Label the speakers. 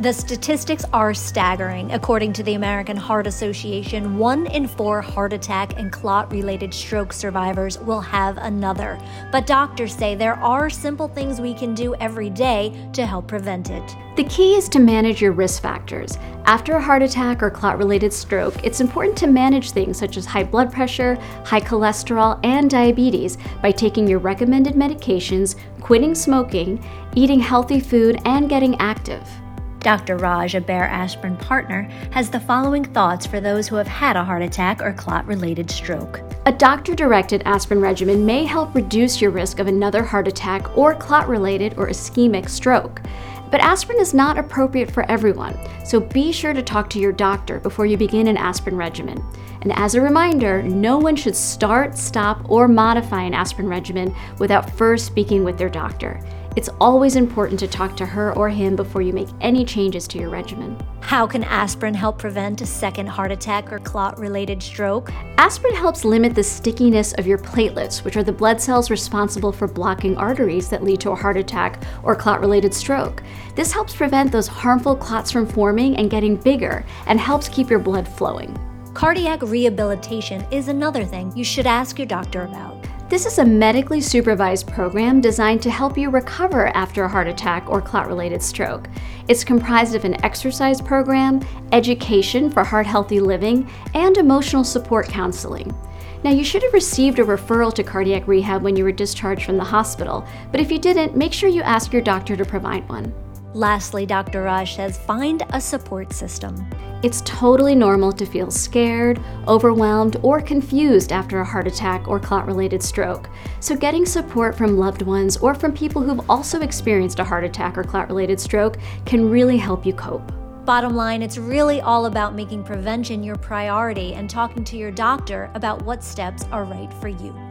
Speaker 1: The statistics are staggering. According to the American Heart Association, one in four heart attack and clot related stroke survivors will have another. But doctors say there are simple things we can do every day to help prevent it.
Speaker 2: The key is to manage your risk factors. After a heart attack or clot related stroke, it's important to manage things such as high blood pressure, high cholesterol, and diabetes by taking your recommended medications, quitting smoking, eating healthy food, and getting active.
Speaker 1: Dr. Raj, a Bayer Aspirin partner, has the following thoughts for those who have had a heart attack or clot related stroke.
Speaker 2: A doctor directed aspirin regimen may help reduce your risk of another heart attack or clot related or ischemic stroke. But aspirin is not appropriate for everyone, so be sure to talk to your doctor before you begin an aspirin regimen. And as a reminder, no one should start, stop, or modify an aspirin regimen without first speaking with their doctor. It's always important to talk to her or him before you make any changes to your regimen.
Speaker 1: How can aspirin help prevent a second heart attack or clot related stroke?
Speaker 2: Aspirin helps limit the stickiness of your platelets, which are the blood cells responsible for blocking arteries that lead to a heart attack or clot related stroke. This helps prevent those harmful clots from forming and getting bigger and helps keep your blood flowing.
Speaker 1: Cardiac rehabilitation is another thing you should ask your doctor about.
Speaker 2: This is a medically supervised program designed to help you recover after a heart attack or clot related stroke. It's comprised of an exercise program, education for heart healthy living, and emotional support counseling. Now, you should have received a referral to cardiac rehab when you were discharged from the hospital, but if you didn't, make sure you ask your doctor to provide one.
Speaker 1: Lastly, Dr. Raj says find a support system.
Speaker 2: It's totally normal to feel scared, overwhelmed, or confused after a heart attack or clot related stroke. So, getting support from loved ones or from people who've also experienced a heart attack or clot related stroke can really help you cope.
Speaker 1: Bottom line, it's really all about making prevention your priority and talking to your doctor about what steps are right for you.